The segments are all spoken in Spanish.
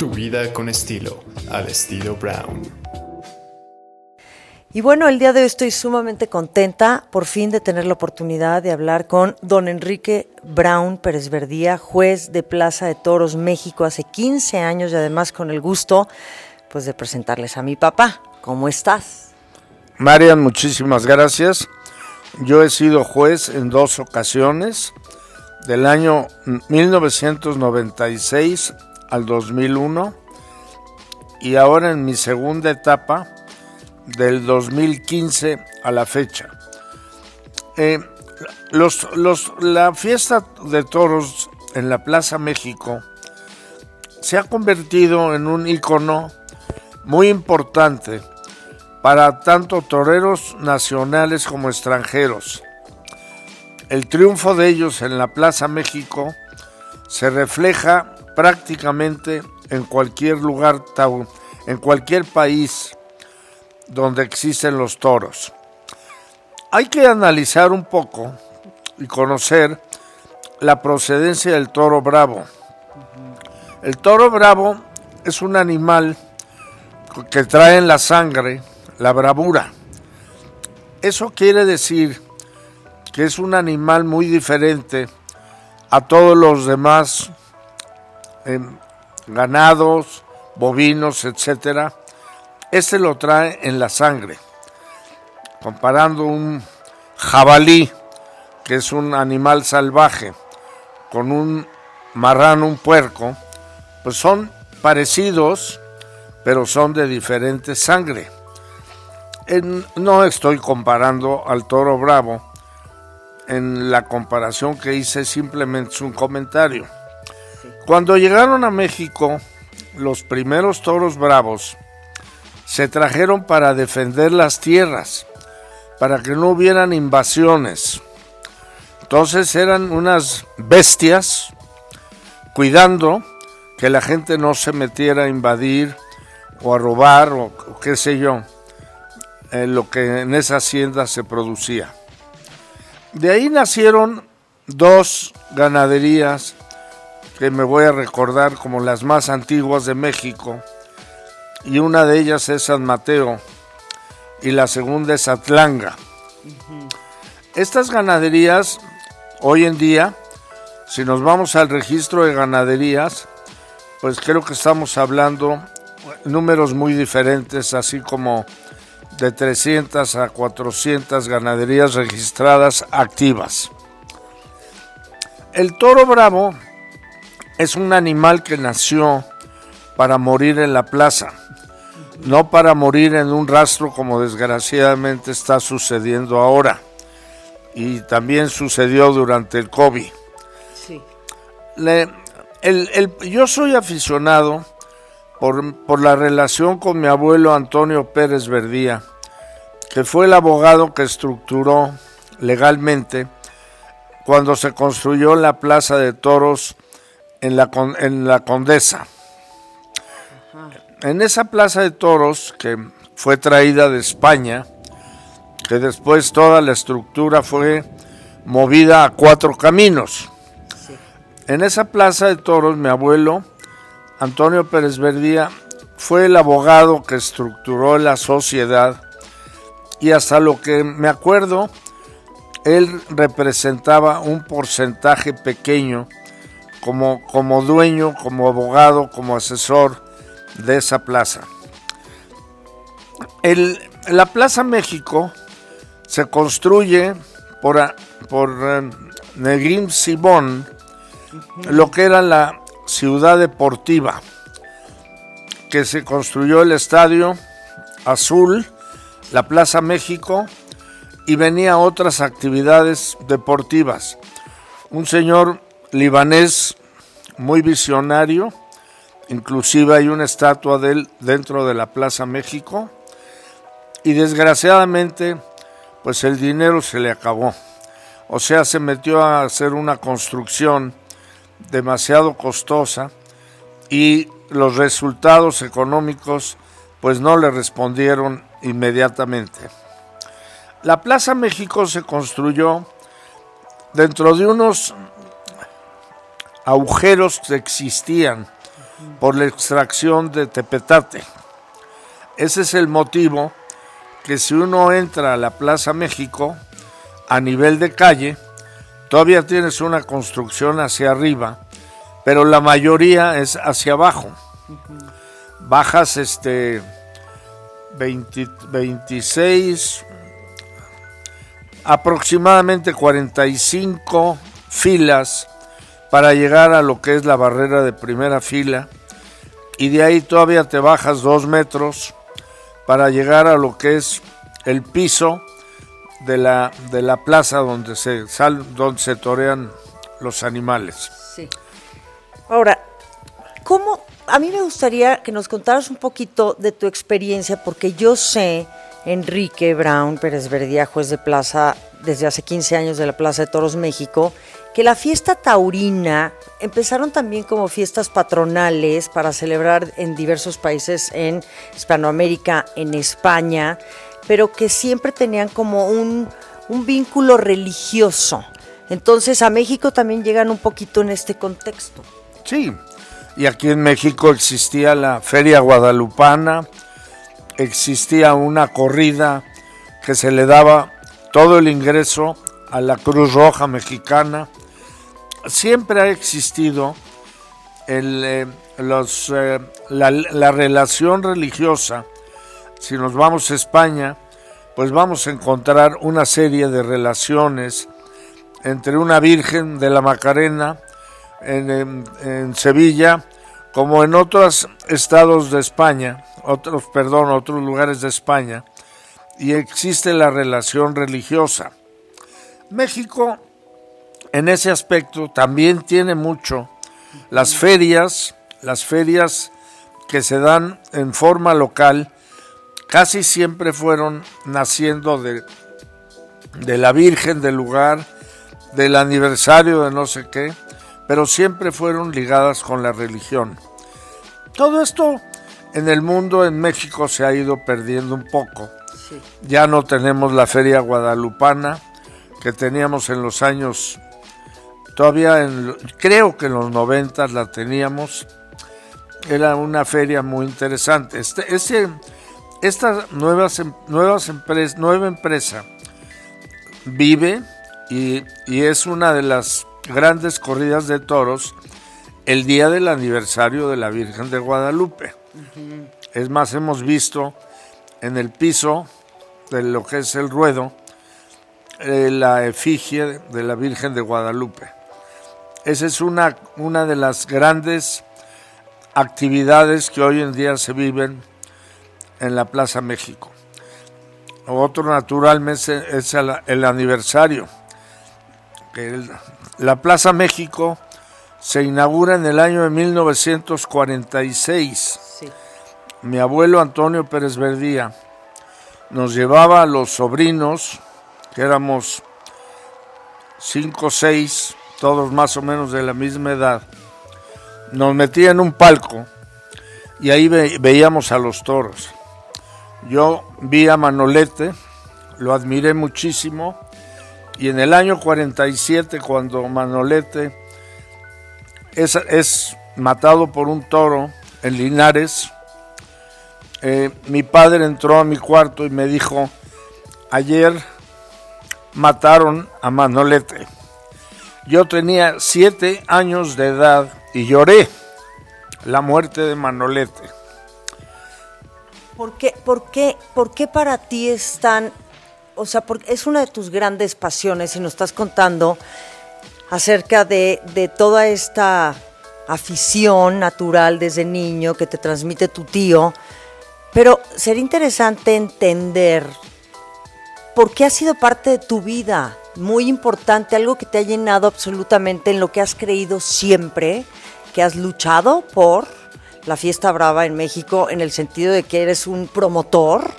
Tu vida con estilo, al estilo Brown. Y bueno, el día de hoy estoy sumamente contenta por fin de tener la oportunidad de hablar con don Enrique Brown Pérez Verdía, juez de Plaza de Toros México hace 15 años y además con el gusto pues de presentarles a mi papá. ¿Cómo estás? Marian, muchísimas gracias. Yo he sido juez en dos ocasiones, del año 1996 al 2001 y ahora en mi segunda etapa del 2015 a la fecha. Eh, la fiesta de toros en la Plaza México se ha convertido en un icono muy importante para tanto toreros nacionales como extranjeros. El triunfo de ellos en la Plaza México se refleja prácticamente en cualquier lugar, en cualquier país donde existen los toros. Hay que analizar un poco y conocer la procedencia del toro bravo. El toro bravo es un animal que trae en la sangre la bravura. Eso quiere decir que es un animal muy diferente a todos los demás ganados, bovinos, etcétera. Este lo trae en la sangre. Comparando un jabalí, que es un animal salvaje, con un marrano, un puerco, pues son parecidos, pero son de diferente sangre no estoy comparando al toro bravo. En la comparación que hice simplemente es un comentario. Cuando llegaron a México, los primeros toros bravos se trajeron para defender las tierras, para que no hubieran invasiones. Entonces eran unas bestias cuidando que la gente no se metiera a invadir o a robar o qué sé yo lo que en esa hacienda se producía. De ahí nacieron dos ganaderías que me voy a recordar como las más antiguas de México, y una de ellas es San Mateo y la segunda es Atlanga. Estas ganaderías, hoy en día, si nos vamos al registro de ganaderías, pues creo que estamos hablando números muy diferentes, así como de 300 a 400 ganaderías registradas activas. El toro bravo es un animal que nació para morir en la plaza, no para morir en un rastro como desgraciadamente está sucediendo ahora y también sucedió durante el COVID. yo soy aficionado por, por, la relación con mi abuelo Antonio Pérez Verdía, que fue el abogado que estructuró legalmente cuando se construyó la Plaza de Toros en la, en la Condesa. En esa Plaza de Toros, que fue traída de España, que después toda la estructura fue movida a cuatro caminos. En esa Plaza de Toros, mi abuelo, Antonio Pérez Verdía, fue el abogado que estructuró la sociedad y hasta lo que me acuerdo, él representaba un porcentaje pequeño como, como dueño, como abogado, como asesor de esa plaza. El, la Plaza México se construye por, por eh, Negrín Sibón, lo que era la ciudad deportiva, que se construyó el estadio azul, la Plaza México y venía otras actividades deportivas. Un señor libanés muy visionario, inclusive hay una estatua de él dentro de la Plaza México y desgraciadamente pues el dinero se le acabó. O sea, se metió a hacer una construcción demasiado costosa y los resultados económicos pues no le respondieron inmediatamente. La Plaza México se construyó dentro de unos agujeros que existían por la extracción de tepetate. Ese es el motivo que si uno entra a la Plaza México a nivel de calle, todavía tienes una construcción hacia arriba, pero la mayoría es hacia abajo. Bajas este 26, aproximadamente 45 filas para llegar a lo que es la barrera de primera fila y de ahí todavía te bajas dos metros para llegar a lo que es el piso de la, de la plaza donde se, sal, donde se torean los animales. Sí. Ahora, ¿cómo? A mí me gustaría que nos contaras un poquito de tu experiencia, porque yo sé, Enrique Brown Pérez Verdía, juez de plaza desde hace 15 años de la Plaza de Toros México, que la fiesta taurina empezaron también como fiestas patronales para celebrar en diversos países en Hispanoamérica, en España, pero que siempre tenían como un, vínculo religioso. Entonces a México también llegan un poquito en este contexto. Sí, y aquí en México existía la Feria Guadalupana, existía una corrida que se le daba todo el ingreso a la Cruz Roja Mexicana. Siempre ha existido el, eh, los, eh, la, la relación religiosa. Si nos vamos a España, pues vamos a encontrar una serie de relaciones entre una Virgen de la Macarena en, en, en, Sevilla, como en otros estados de España, otros, perdón, otros lugares de España, y existe la relación religiosa. México, en ese aspecto, también tiene mucho las ferias, las ferias que se dan en forma local, casi siempre fueron naciendo de, de la Virgen del lugar, del aniversario de no sé qué, pero siempre fueron ligadas con la religión. Todo esto en el mundo, en México, se ha ido perdiendo un poco. Sí. Ya no tenemos la feria guadalupana que teníamos en los años, todavía en, creo que en los 90 la teníamos. Era una feria muy interesante. Este, ese, esta nuevas, nuevas empresa, nueva empresa vive y, y es una de las grandes corridas de toros el día del aniversario de la Virgen de Guadalupe. Uh -huh. Es más, hemos visto en el piso de lo que es el ruedo eh, la efigie de la Virgen de Guadalupe. Esa es una, una de las grandes actividades que hoy en día se viven en la Plaza México. Otro naturalmente es el, el aniversario. El, la Plaza México se inaugura en el año de 1946. Sí. Mi abuelo Antonio Pérez Verdía nos llevaba a los sobrinos, que éramos cinco o seis, todos más o menos de la misma edad, nos metía en un palco y ahí ve veíamos a los toros. Yo vi a Manolete, lo admiré muchísimo, y en el año 47, cuando Manolete es, es matado por un toro en Linares, eh, mi padre entró a mi cuarto y me dijo, ayer mataron a Manolete. Yo tenía siete años de edad y lloré la muerte de Manolete. ¿Por qué, por qué, por qué para ti es tan, o sea, porque es una de tus grandes pasiones y nos estás contando acerca de, de toda esta afición natural desde niño que te transmite tu tío? Pero sería interesante entender por qué ha sido parte de tu vida, muy importante, algo que te ha llenado absolutamente en lo que has creído siempre, que has luchado por la fiesta brava en México, en el sentido de que eres un promotor,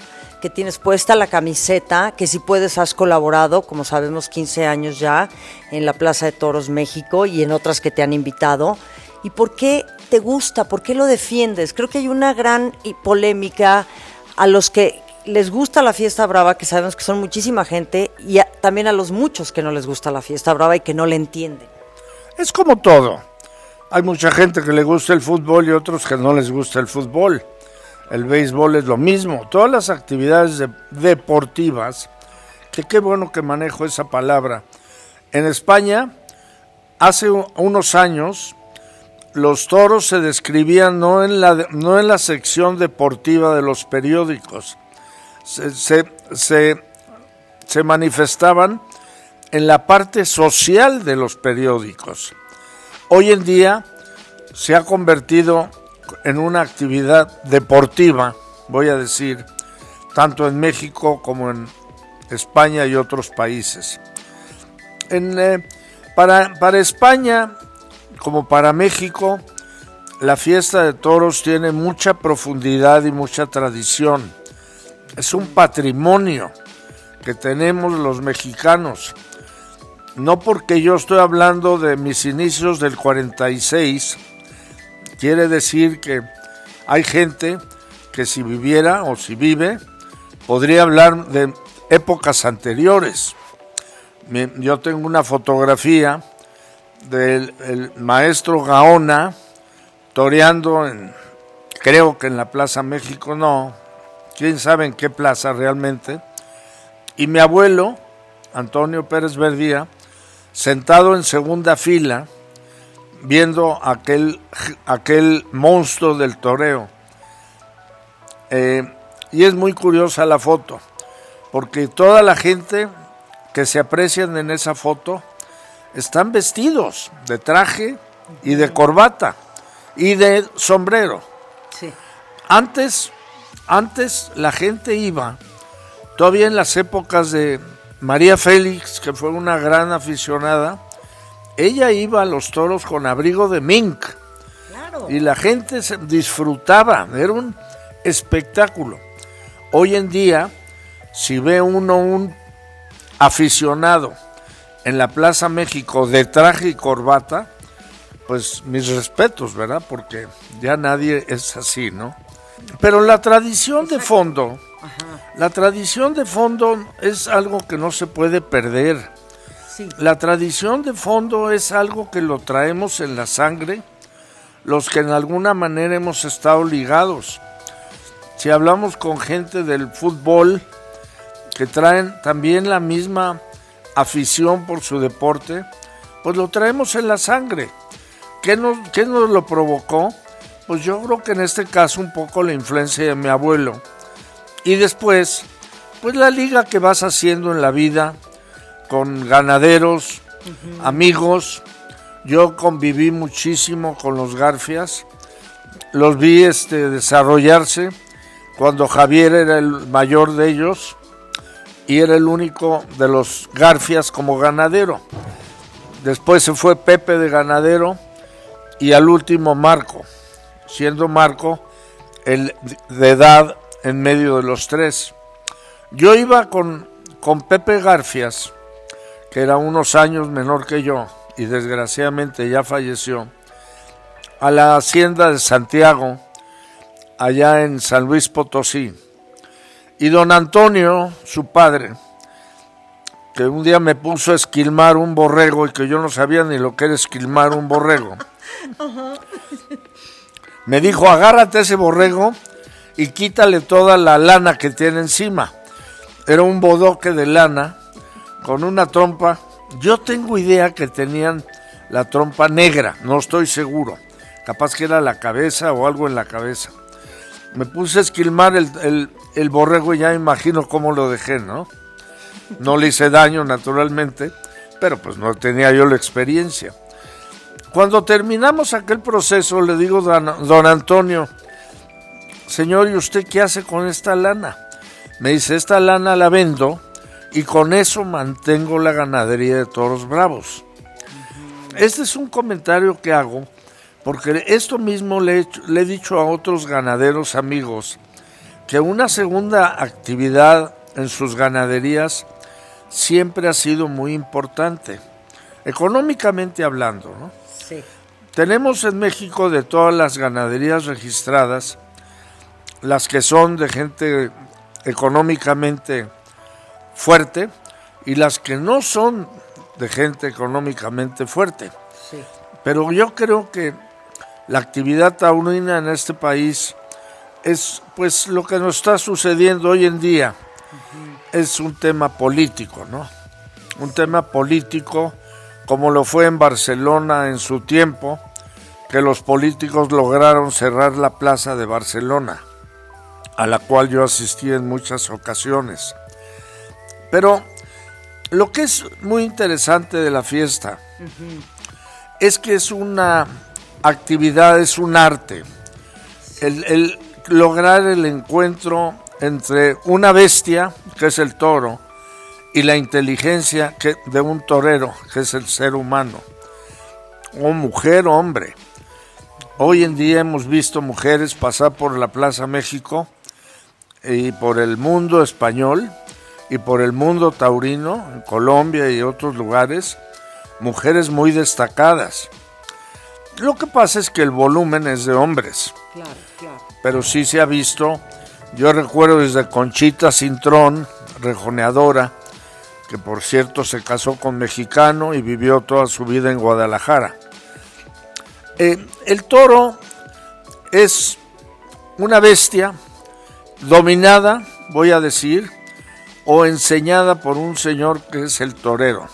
que tienes puesta la camiseta, que si puedes has colaborado, como sabemos, 15 años ya en la Plaza de Toros México y en otras que te han invitado. ¿Y por qué te gusta? ¿Por qué lo defiendes? Creo que hay una gran polémica a los que les gusta la fiesta brava, que sabemos que son muchísima gente, y también a los muchos que no les gusta la fiesta brava y que no le entienden. Es como todo. hay mucha gente que le gusta el fútbol y otros que no les gusta el fútbol. El béisbol es lo mismo. Todas las actividades deportivas, que qué bueno que manejo esa palabra. En España, hace unos años, los toros se describían no en la, no en la sección deportiva de los periódicos, se, se manifestaban en la parte social de los periódicos. Hoy en día se ha convertido en una actividad deportiva, voy a decir, tanto en México como en España y otros países. Eh, para, para España, como para México, la fiesta de toros tiene mucha profundidad y mucha tradición. Es un patrimonio que tenemos los mexicanos. No porque yo estoy hablando de mis inicios del 46, quiere decir que hay gente que si viviera o si vive, podría hablar de épocas anteriores. Yo tengo una fotografía del maestro Gaona toreando en, creo que en la Plaza México, no, quién sabe en qué plaza realmente, y mi abuelo, Antonio Pérez Verdía, sentado en segunda fila, viendo aquel, aquel monstruo del toreo. Eh, y es muy curiosa la foto, porque toda la gente que se aprecian en esa foto están vestidos de traje y de corbata y de sombrero. Antes, antes la gente iba, todavía en las épocas de María Félix, que fue una gran aficionada, ella iba a los toros con abrigo de mink. Y la gente se disfrutaba, era un espectáculo. Hoy en día, si ve uno un aficionado en la Plaza México de traje y corbata, pues mis respetos, ¿verdad? Porque ya nadie es así, ¿no? Pero la tradición de fondo, la tradición de fondo es algo que no se puede perder. La tradición de fondo es algo que lo traemos en la sangre, los que en alguna manera hemos estado ligados. Si hablamos con gente del fútbol, que traen también la misma afición por su deporte, pues lo traemos en la sangre. ¿Qué nos, qué nos lo provocó? Pues yo creo que en este caso un poco la influencia de mi abuelo. Y después, pues la liga que vas haciendo en la vida con ganaderos, amigos. Yo conviví muchísimo con los Garfias. Los vi este, desarrollarse cuando Javier era el mayor de ellos y era el único de los Garfias como ganadero. Después se fue Pepe de ganadero y al último Marco, siendo Marco el de edad en medio de los tres. Yo iba con, con Pepe Garfias, que era unos años menor que yo y desgraciadamente ya falleció, a la hacienda de Santiago, allá en San Luis Potosí. Y don Antonio, su padre, que un día me puso a esquilmar un borrego y que yo no sabía ni lo que era esquilmar un borrego. Me dijo, agárrate ese borrego y quítale toda la lana que tiene encima. Era un bodoque de lana con una trompa. Yo tengo idea que tenían la trompa negra, no estoy seguro. Capaz que era la cabeza o algo en la cabeza. Me puse a esquilmar el, el borrego y ya imagino cómo lo dejé, ¿no? No le hice daño, naturalmente, pero pues no tenía yo la experiencia. Cuando terminamos aquel proceso, le digo a don Antonio, señor, ¿y usted qué hace con esta lana? Me dice, esta lana la vendo y con eso mantengo la ganadería de toros bravos. Este es un comentario que hago porque esto mismo le he dicho a otros ganaderos amigos que una segunda actividad en sus ganaderías siempre ha sido muy importante, económicamente hablando. ¿no? Sí. Tenemos en México de todas las ganaderías registradas, las que son de gente económicamente fuerte y las que no son de gente económicamente fuerte. Sí. Pero yo creo que la actividad taurina en este país es pues lo que nos está sucediendo hoy en día. Es un tema político, ¿no? Un tema político como lo fue en Barcelona en su tiempo, que los políticos lograron cerrar la plaza de Barcelona, a la cual yo asistí en muchas ocasiones. Pero lo que es muy interesante de la fiesta es que es una actividad, es un arte. El, lograr el encuentro entre una bestia, que es el toro, y la inteligencia que, de un torero, que es el ser humano, o mujer o hombre. Hoy en día hemos visto mujeres pasar por la Plaza México y por el mundo español y por el mundo taurino, en Colombia y otros lugares, mujeres muy destacadas. Lo que pasa es que el volumen es de hombres. Claro, claro. Pero sí se ha visto, yo recuerdo desde Conchita Cintrón, rejoneadora, que por cierto se casó con mexicano y vivió toda su vida en Guadalajara. Eh, el toro es una bestia dominada, voy a decir, o enseñada por un señor que es el torero,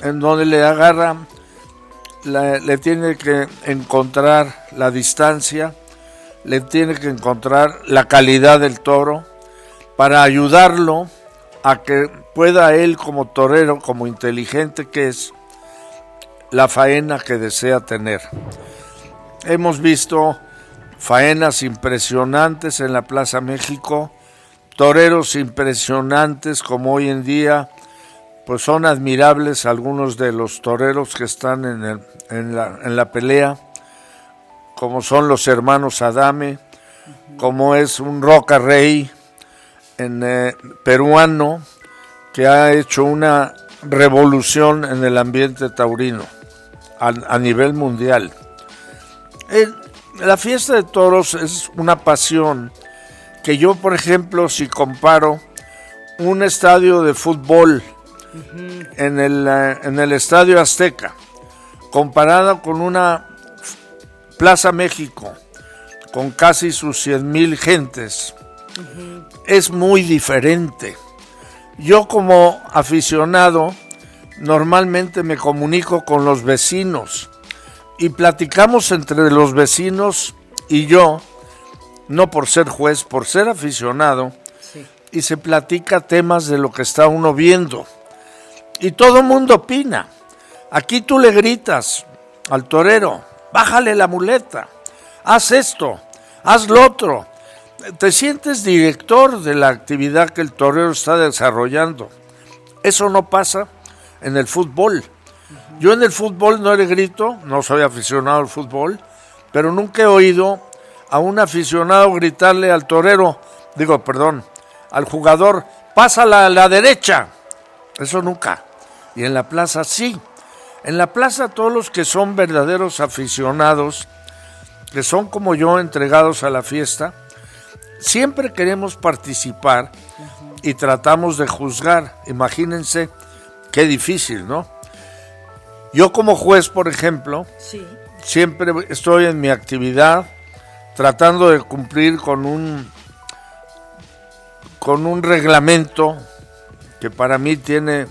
en donde le agarra, le tiene que encontrar la distancia, le tiene que encontrar la calidad del toro para ayudarlo a que pueda él como torero, como inteligente que es, la faena que desea tener. Hemos visto faenas impresionantes en la Plaza México, toreros impresionantes como hoy en día, pues son admirables algunos de los toreros que están en, en, la, en la pelea, como son los hermanos Adame, como es un Roca Rey, en, eh, peruano que ha hecho una revolución en el ambiente taurino a, nivel mundial. la fiesta de toros es una pasión que yo, por ejemplo, si comparo un estadio de fútbol en, el, eh, en el Estadio Azteca, comparada con una Plaza México, con casi sus 100 mil gentes, es muy diferente. Yo como aficionado normalmente me comunico con los vecinos y platicamos entre los vecinos y yo, no por ser juez, por ser aficionado, y se platica temas de lo que está uno viendo. Y todo el mundo opina. Aquí tú le gritas al torero, bájale la muleta, haz esto, haz lo otro te sientes director de la actividad que el torero está desarrollando. Eso no pasa en el fútbol. Yo en el fútbol no le grito, no soy aficionado al fútbol, pero nunca he oído a un aficionado gritarle al torero, digo, perdón, al jugador, pásala a la derecha. Eso nunca. Y en la plaza sí. En la plaza todos los que son verdaderos aficionados, que son como yo entregados a la fiesta, siempre queremos participar y tratamos de juzgar. Imagínense qué difícil, ¿no? Yo como juez, por ejemplo, siempre estoy en mi actividad tratando de cumplir con un con un reglamento que para mí tiene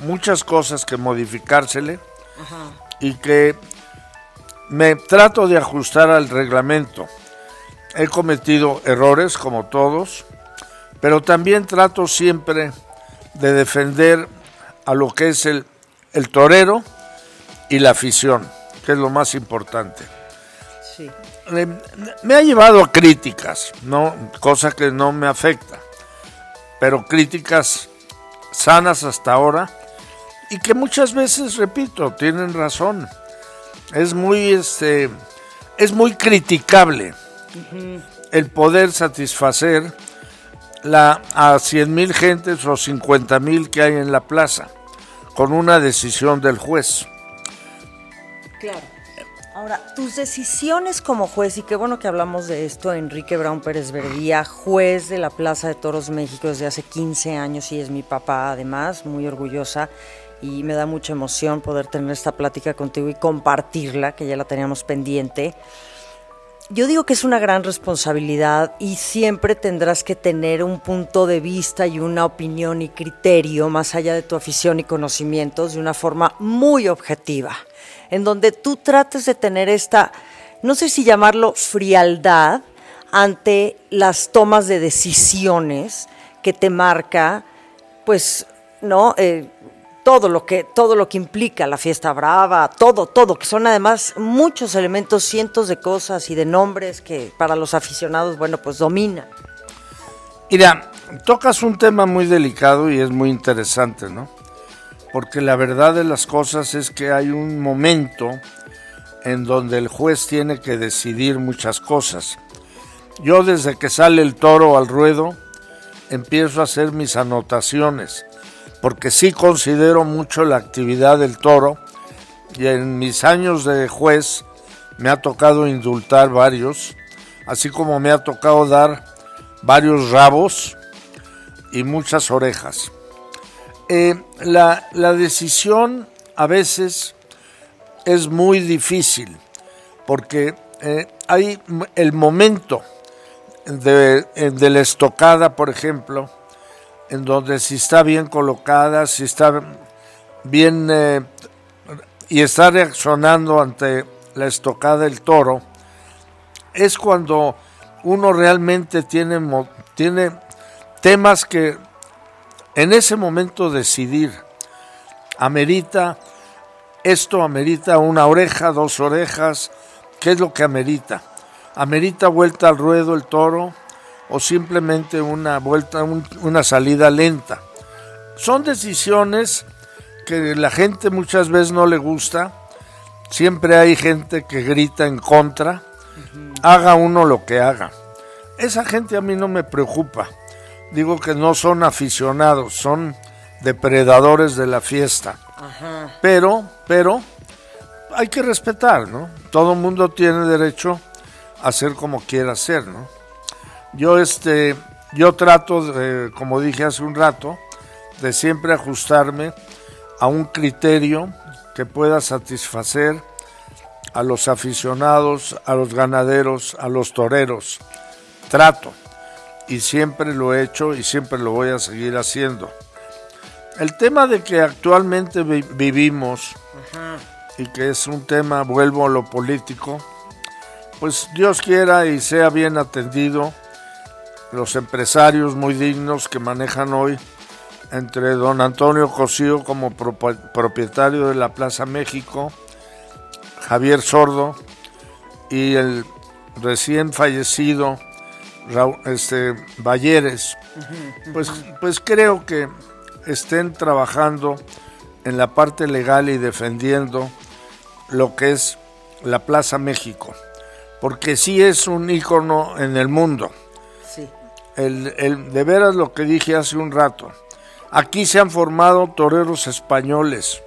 muchas cosas que modificársele y que me trato de ajustar al reglamento. He cometido errores como todos, pero también trato siempre de defender a lo que es el, el torero y la afición, que es lo más importante. Me ha llevado a críticas, no, cosa que no me afecta, pero críticas sanas hasta ahora y que muchas veces, repito, tienen razón. Es muy, este, es muy criticable el poder satisfacer la, a 100 mil gentes o 50 mil que hay en la plaza con una decisión del juez. Claro. Ahora, tus decisiones como juez, y qué bueno que hablamos de esto, Enrique Brown Pérez Verdía, juez de la Plaza de Toros México desde hace 15 años y es mi papá además, muy orgullosa. y me da mucha emoción poder tener esta plática contigo y compartirla, que ya la teníamos pendiente. Yo digo que es una gran responsabilidad y siempre tendrás que tener un punto de vista y una opinión y criterio más allá de tu afición y conocimientos de una forma muy objetiva, en donde tú trates de tener esta, no sé si llamarlo frialdad, ante las tomas de decisiones que te marca, pues, ¿no? Eh, todo lo que todo lo que implica la fiesta brava, todo, todo, que son además muchos elementos, cientos de cosas y de nombres que para los aficionados, bueno, pues dominan. Mira, tocas un tema muy delicado y es muy interesante, ¿no? Porque la verdad de las cosas es que hay un momento en donde el juez tiene que decidir muchas cosas. Yo desde que sale el toro al ruedo, empiezo a hacer mis anotaciones porque sí considero mucho la actividad del toro y en mis años de juez me ha tocado indultar varios, así como me ha tocado dar varios rabos y muchas orejas. Eh, la, decisión a veces es muy difícil porque eh, hay el momento de, de la estocada, por ejemplo, en donde si está bien colocada, si está bien eh, y está reaccionando ante la estocada del toro, es cuando uno realmente tiene, tiene temas que en ese momento decidir amerita esto amerita una oreja, dos orejas, ¿qué es lo que amerita? Amerita vuelta al ruedo el toro, o simplemente una vuelta, una salida lenta. Son decisiones que la gente muchas veces no le gusta. Siempre hay gente que grita en contra. Haga uno lo que haga. Esa gente a mí no me preocupa. Digo que no son aficionados, son depredadores de la fiesta. Pero, pero, hay que respetar, ¿no? Todo mundo tiene derecho a hacer como quiera hacer, ¿no? Yo, este, yo trato, como dije hace un rato, de siempre ajustarme a un criterio que pueda satisfacer a los aficionados, a los ganaderos, a los toreros. Trato. Y siempre lo he hecho y siempre lo voy a seguir haciendo. El tema de que actualmente vivimos y que es un tema, vuelvo a lo político, pues Dios quiera y sea bien atendido los empresarios muy dignos que manejan hoy entre don Antonio Cosío como propietario de la Plaza México, Javier Sordo y el recién fallecido este, Balleres, pues, pues creo que estén trabajando en la parte legal y defendiendo lo que es la Plaza México, porque sí es un ícono en el mundo el, de veras lo que dije hace un rato. Aquí se han formado toreros españoles,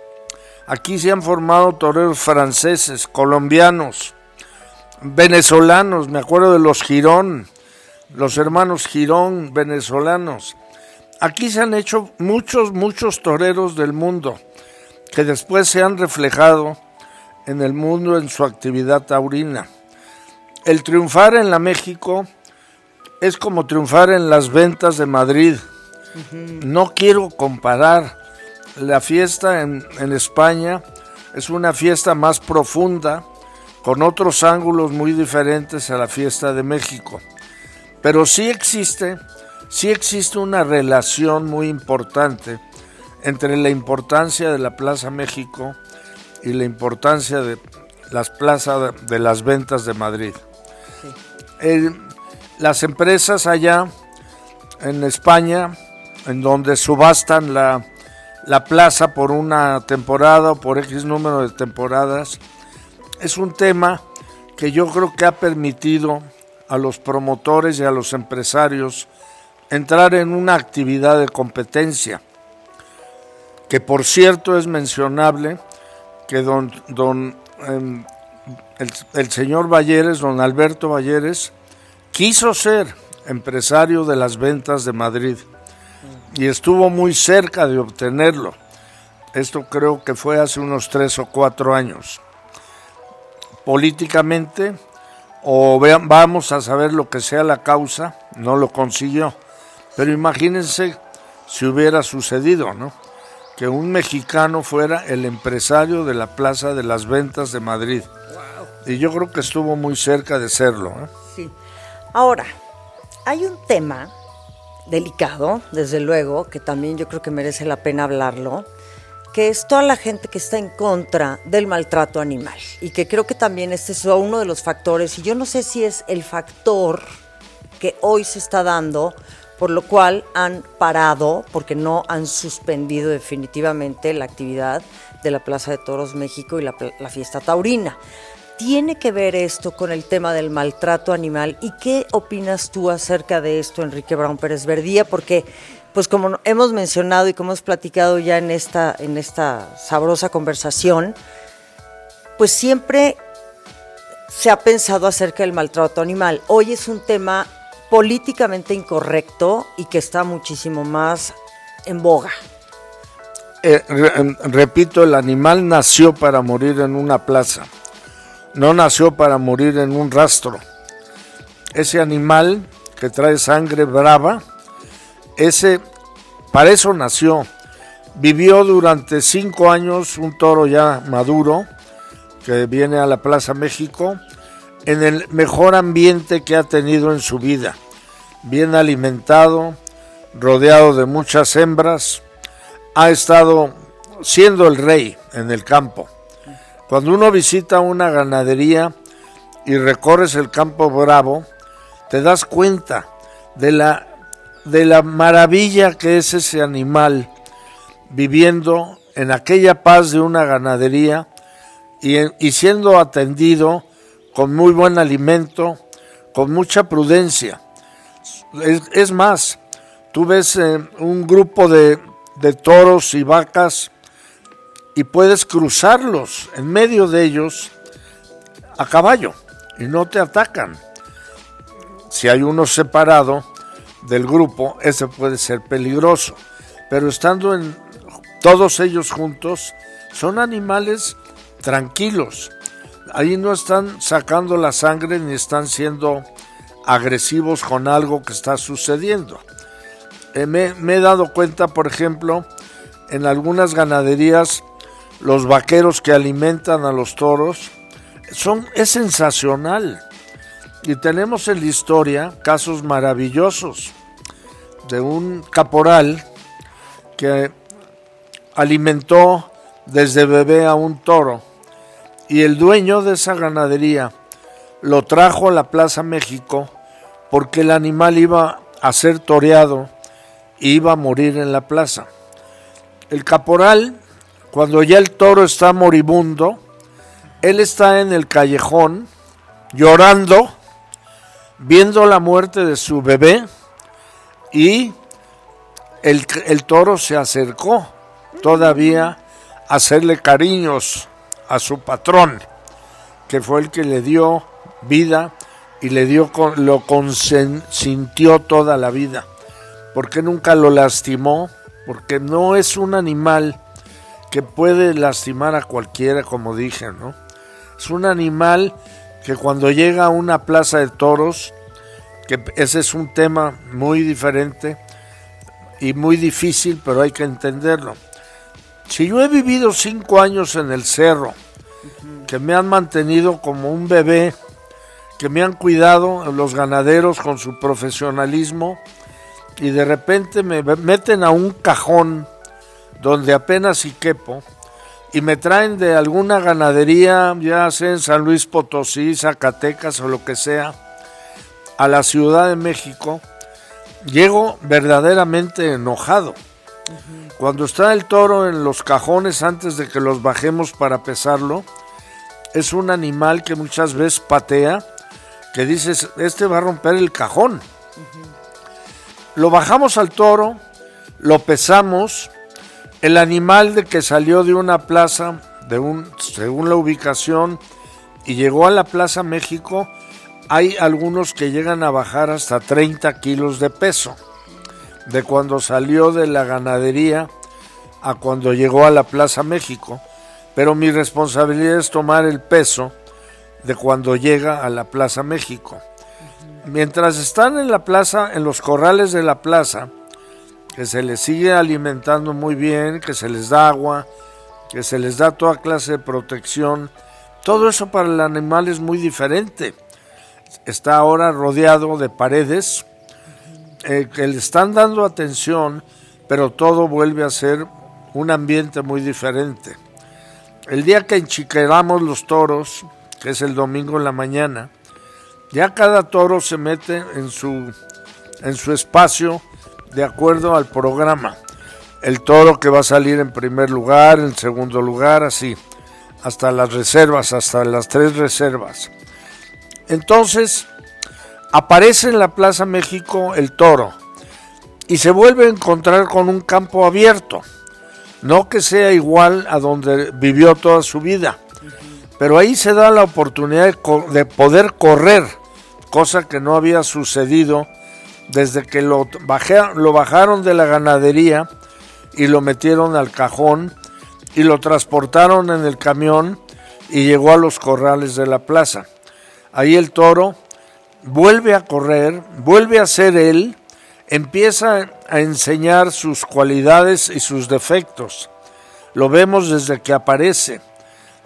aquí se han formado toreros franceses, colombianos, venezolanos, me acuerdo de los Girón, los hermanos Girón venezolanos. Aquí se han hecho muchos, muchos toreros del mundo que después se han reflejado en el mundo en su actividad taurina. El triunfar en la México es como triunfar en las ventas de Madrid. No quiero comparar. La fiesta en, en, España es una fiesta más profunda, con otros ángulos muy diferentes a la fiesta de México. Pero sí existe, sí existe una relación muy importante entre la importancia de la Plaza México y la importancia de las plazas de las ventas de Madrid. Sí las empresas allá en España, en donde subastan la, plaza por una temporada o por X número de temporadas, es un tema que yo creo que ha permitido a los promotores y a los empresarios entrar en una actividad de competencia, que por cierto es mencionable que don, don em, el, el, señor Valleres, don Alberto Valleres, quiso ser empresario de las ventas de Madrid y estuvo muy cerca de obtenerlo. Esto creo que fue hace unos tres o cuatro años. Políticamente, o vean, vamos a saber lo que sea la causa, no lo consiguió. Pero imagínense si hubiera sucedido, ¿no? Que un mexicano fuera el empresario de la Plaza de las Ventas de Madrid. Y yo creo que estuvo muy cerca de serlo. ¿eh? Sí. Ahora, hay un tema delicado, desde luego, que también yo creo que merece la pena hablarlo, que es toda la gente que está en contra del maltrato animal. Y que creo que también este es uno de los factores, y yo no sé si es el factor que hoy se está dando, por lo cual han parado, porque no han suspendido definitivamente la actividad de la Plaza de Toros México y la, la fiesta taurina. ¿Tiene que ver esto con el tema del maltrato animal? ¿Y qué opinas tú acerca de esto, Enrique Brown Pérez Verdía? Porque, pues como hemos mencionado y como hemos platicado ya en esta, en esta sabrosa conversación, pues siempre se ha pensado acerca del maltrato animal. Hoy es un tema políticamente incorrecto y que está muchísimo más en boga. Eh, re- repito, el animal nació para morir en una plaza, no nació para morir en un rastro. Ese animal que trae sangre brava, ese, para eso nació. Vivió durante cinco años un toro ya maduro que viene a la Plaza México en el mejor ambiente que ha tenido en su vida. Bien alimentado, rodeado de muchas hembras, ha estado siendo el rey en el campo. Cuando uno visita una ganadería y recorres el campo bravo, te das cuenta de la, de la maravilla que es ese animal viviendo en aquella paz de una ganadería y, y siendo atendido con muy buen alimento, con mucha prudencia. Es, es más, tú ves eh, un grupo de, de toros y vacas y puedes cruzarlos en medio de ellos a caballo y no te atacan. Si hay uno separado del grupo, ese puede ser peligroso. Pero estando en todos ellos juntos, son animales tranquilos. Ahí no están sacando la sangre ni están siendo agresivos con algo que está sucediendo. Eh, me, me he dado cuenta, por ejemplo, en algunas ganaderías, los vaqueros que alimentan a los toros, son, es sensacional. Y tenemos en la historia casos maravillosos de un caporal que alimentó desde bebé a un toro y el dueño de esa ganadería lo trajo a la Plaza México porque el animal iba a ser toreado y iba a morir en la plaza. El caporal, cuando ya el toro está moribundo, él está en el callejón llorando, viendo la muerte de su bebé y el, toro se acercó todavía a hacerle cariños a su patrón, que fue el que le dio vida y le dio lo consintió toda la vida, porque nunca lo lastimó, porque no es un animal que puede lastimar a cualquiera, como dije, ¿no? Es un animal que cuando llega a una plaza de toros, que ese es un tema muy diferente y muy difícil, pero hay que entenderlo. Si yo he vivido cinco años en el cerro, que me han mantenido como un bebé, que me han cuidado los ganaderos con su profesionalismo, y de repente me meten a un cajón donde apenas si quepo, y me traen de alguna ganadería, ya sea en San Luis Potosí, Zacatecas o lo que sea, a la Ciudad de México, llego verdaderamente enojado. Cuando está el toro en los cajones antes de que los bajemos para pesarlo, es un animal que muchas veces patea, que dices, este va a romper el cajón. Lo bajamos al toro, lo pesamos, el animal de que salió de una plaza, según la ubicación, y llegó a la Plaza México, hay algunos que llegan a bajar hasta 30 kilos de peso. De cuando salió de la ganadería a cuando llegó a la Plaza México, pero mi responsabilidad es tomar el peso de cuando llega a la Plaza México. Mientras están en la plaza, en los corrales de la plaza, que se les sigue alimentando muy bien, que se les da agua, que se les da toda clase de protección, todo eso para el animal es muy diferente. Está ahora rodeado de paredes eh, que le están dando atención, pero todo vuelve a ser un ambiente muy diferente. El día que enchiqueramos los toros, que es el domingo en la mañana, ya cada toro se mete en su, en su espacio de acuerdo al programa. El toro que va a salir en primer lugar, en segundo lugar, así, hasta las reservas, hasta las tres reservas. Entonces, aparece en la Plaza México el toro y se vuelve a encontrar con un campo abierto. No que sea igual a donde vivió toda su vida, pero ahí se da la oportunidad de, poder correr, cosa que no había sucedido desde que lo, lo bajaron de la ganadería y lo metieron al cajón y lo transportaron en el camión y llegó a los corrales de la plaza. Ahí el toro vuelve a correr, vuelve a ser él, empieza a enseñar sus cualidades y sus defectos. Lo vemos desde que aparece,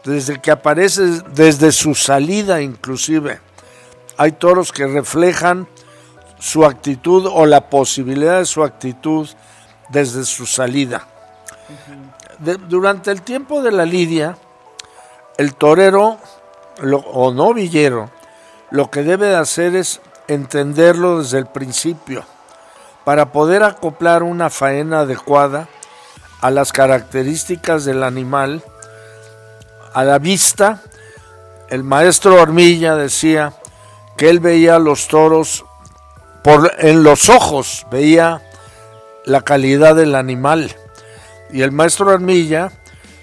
desde que aparece, desde su salida inclusive. Hay toros que reflejan su actitud o la posibilidad de su actitud desde su salida. durante el tiempo de la lidia, el torero o novillero lo que debe de hacer es entenderlo desde el principio para poder acoplar una faena adecuada a las características del animal, a la vista. El maestro Hormilla decía que él veía los toros por, en los ojos, veía la calidad del animal. Y el maestro Hormilla,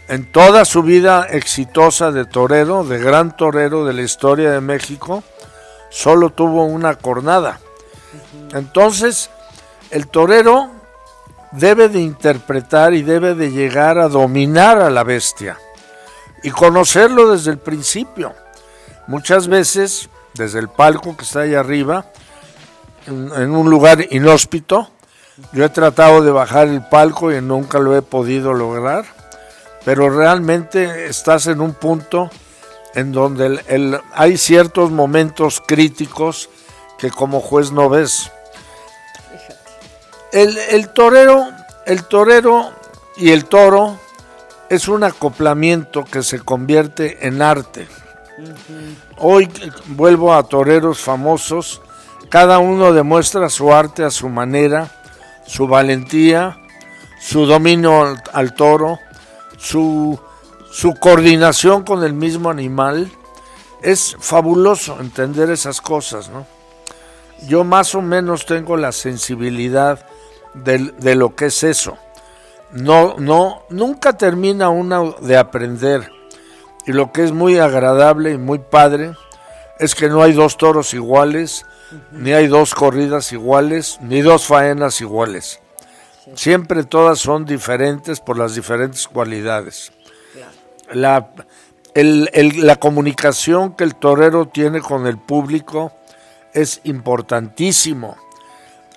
en toda su vida exitosa de torero, de gran torero de la historia de México, solo tuvo una cornada. Entonces, el torero debe de interpretar y debe de llegar a dominar a la bestia y conocerlo desde el principio. Muchas veces, desde el palco que está ahí arriba, en, un lugar inhóspito, yo he tratado de bajar el palco y nunca lo he podido lograr, pero realmente estás en un punto en donde hay ciertos momentos críticos que como juez no ves. El, torero, el torero y el toro es un acoplamiento que se convierte en arte. Hoy vuelvo a toreros famosos, cada uno demuestra su arte a su manera, su valentía, su dominio al, toro, su, su coordinación con el mismo animal. Es fabuloso entender esas cosas, ¿no? Yo más o menos tengo la sensibilidad de, lo que es eso. No, no, nunca termina uno de aprender. Y lo que es muy agradable y muy padre es que no hay dos toros iguales, ni hay dos corridas iguales, ni dos faenas iguales. Siempre todas son diferentes por las diferentes cualidades. La, la comunicación que el torero tiene con el público es importantísimo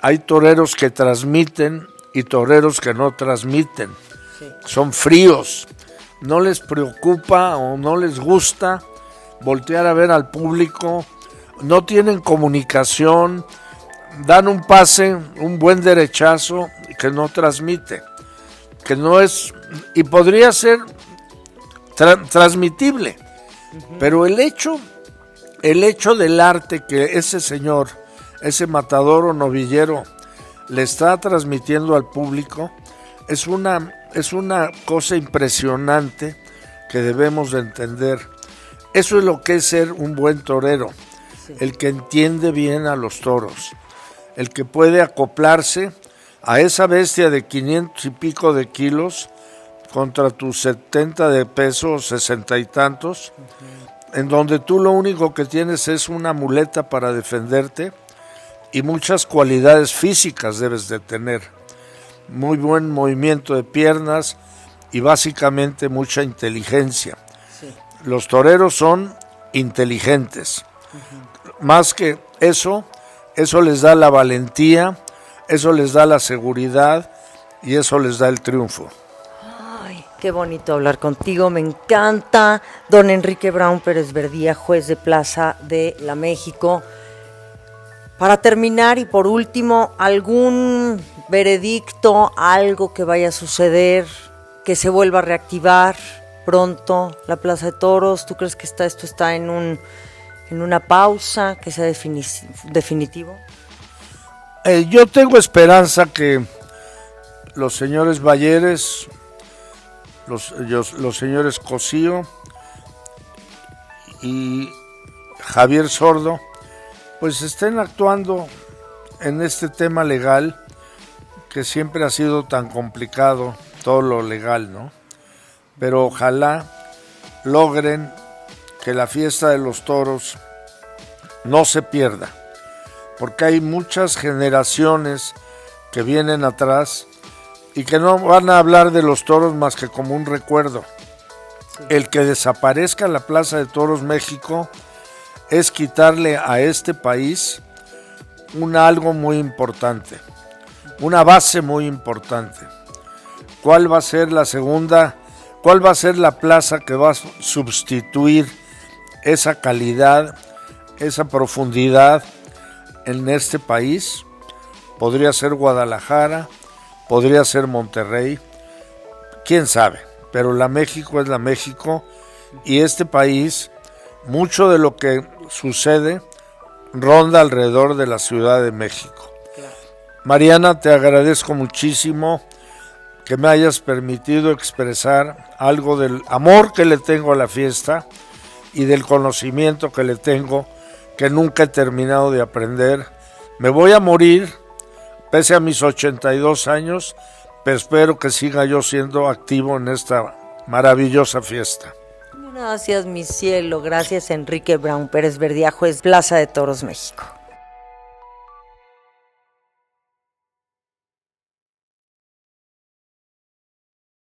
hay toreros que transmiten y toreros que no transmiten. Son fríos. No les preocupa o no les gusta voltear a ver al público. No tienen comunicación. Dan un pase, un buen derechazo que no transmite. Que no es. Y podría ser transmitible. Pero el hecho, el hecho del arte que ese señor ese matador o novillero le está transmitiendo al público, es una, es una cosa impresionante que debemos de entender. Eso es lo que es ser un buen torero, el que entiende bien a los toros, el que puede acoplarse a esa bestia de 500 y pico de kilos contra tus 70 de peso, 60 y tantos, en donde tú lo único que tienes es una muleta para defenderte y muchas cualidades físicas debes de tener. Muy buen movimiento de piernas, y básicamente mucha inteligencia. Los toreros son inteligentes. Más que eso, eso les da la valentía, eso les da la seguridad y eso les da el triunfo. Ay, qué bonito hablar contigo, me encanta. Don Enrique Brown Pérez Verdía, juez de plaza de la México. Para terminar y por último, algún veredicto, algo que vaya a suceder, que se vuelva a reactivar pronto la Plaza de Toros. ¿Tú crees que está, esto está en, un, en una pausa, que sea definitivo? Eh, yo tengo esperanza que los señores Balleres, los, los señores Cosío y Javier Sordo, pues estén actuando en este tema legal que siempre ha sido tan complicado, todo lo legal, ¿no? Pero ojalá logren que la fiesta de los toros no se pierda, porque hay muchas generaciones que vienen atrás y que no van a hablar de los toros más que como un recuerdo. El que desaparezca la Plaza de Toros México es quitarle a este país un algo muy importante, una base muy importante. ¿Cuál va a ser la segunda? ¿Cuál va a ser la plaza que va a sustituir esa calidad, esa profundidad en este país? Podría ser Guadalajara, podría ser Monterrey, quién sabe, pero la México es la México y este país, mucho de lo que sucede ronda alrededor de la Ciudad de México. Mariana, te agradezco muchísimo que me hayas permitido expresar algo del amor que le tengo a la fiesta y del conocimiento que le tengo que nunca he terminado de aprender. Me voy a morir, pese a mis 82 años, pero espero que siga yo siendo activo en esta maravillosa fiesta. Gracias, mi cielo. Gracias, Enrique Brown Pérez Verdiajo, es Plaza de Toros, México.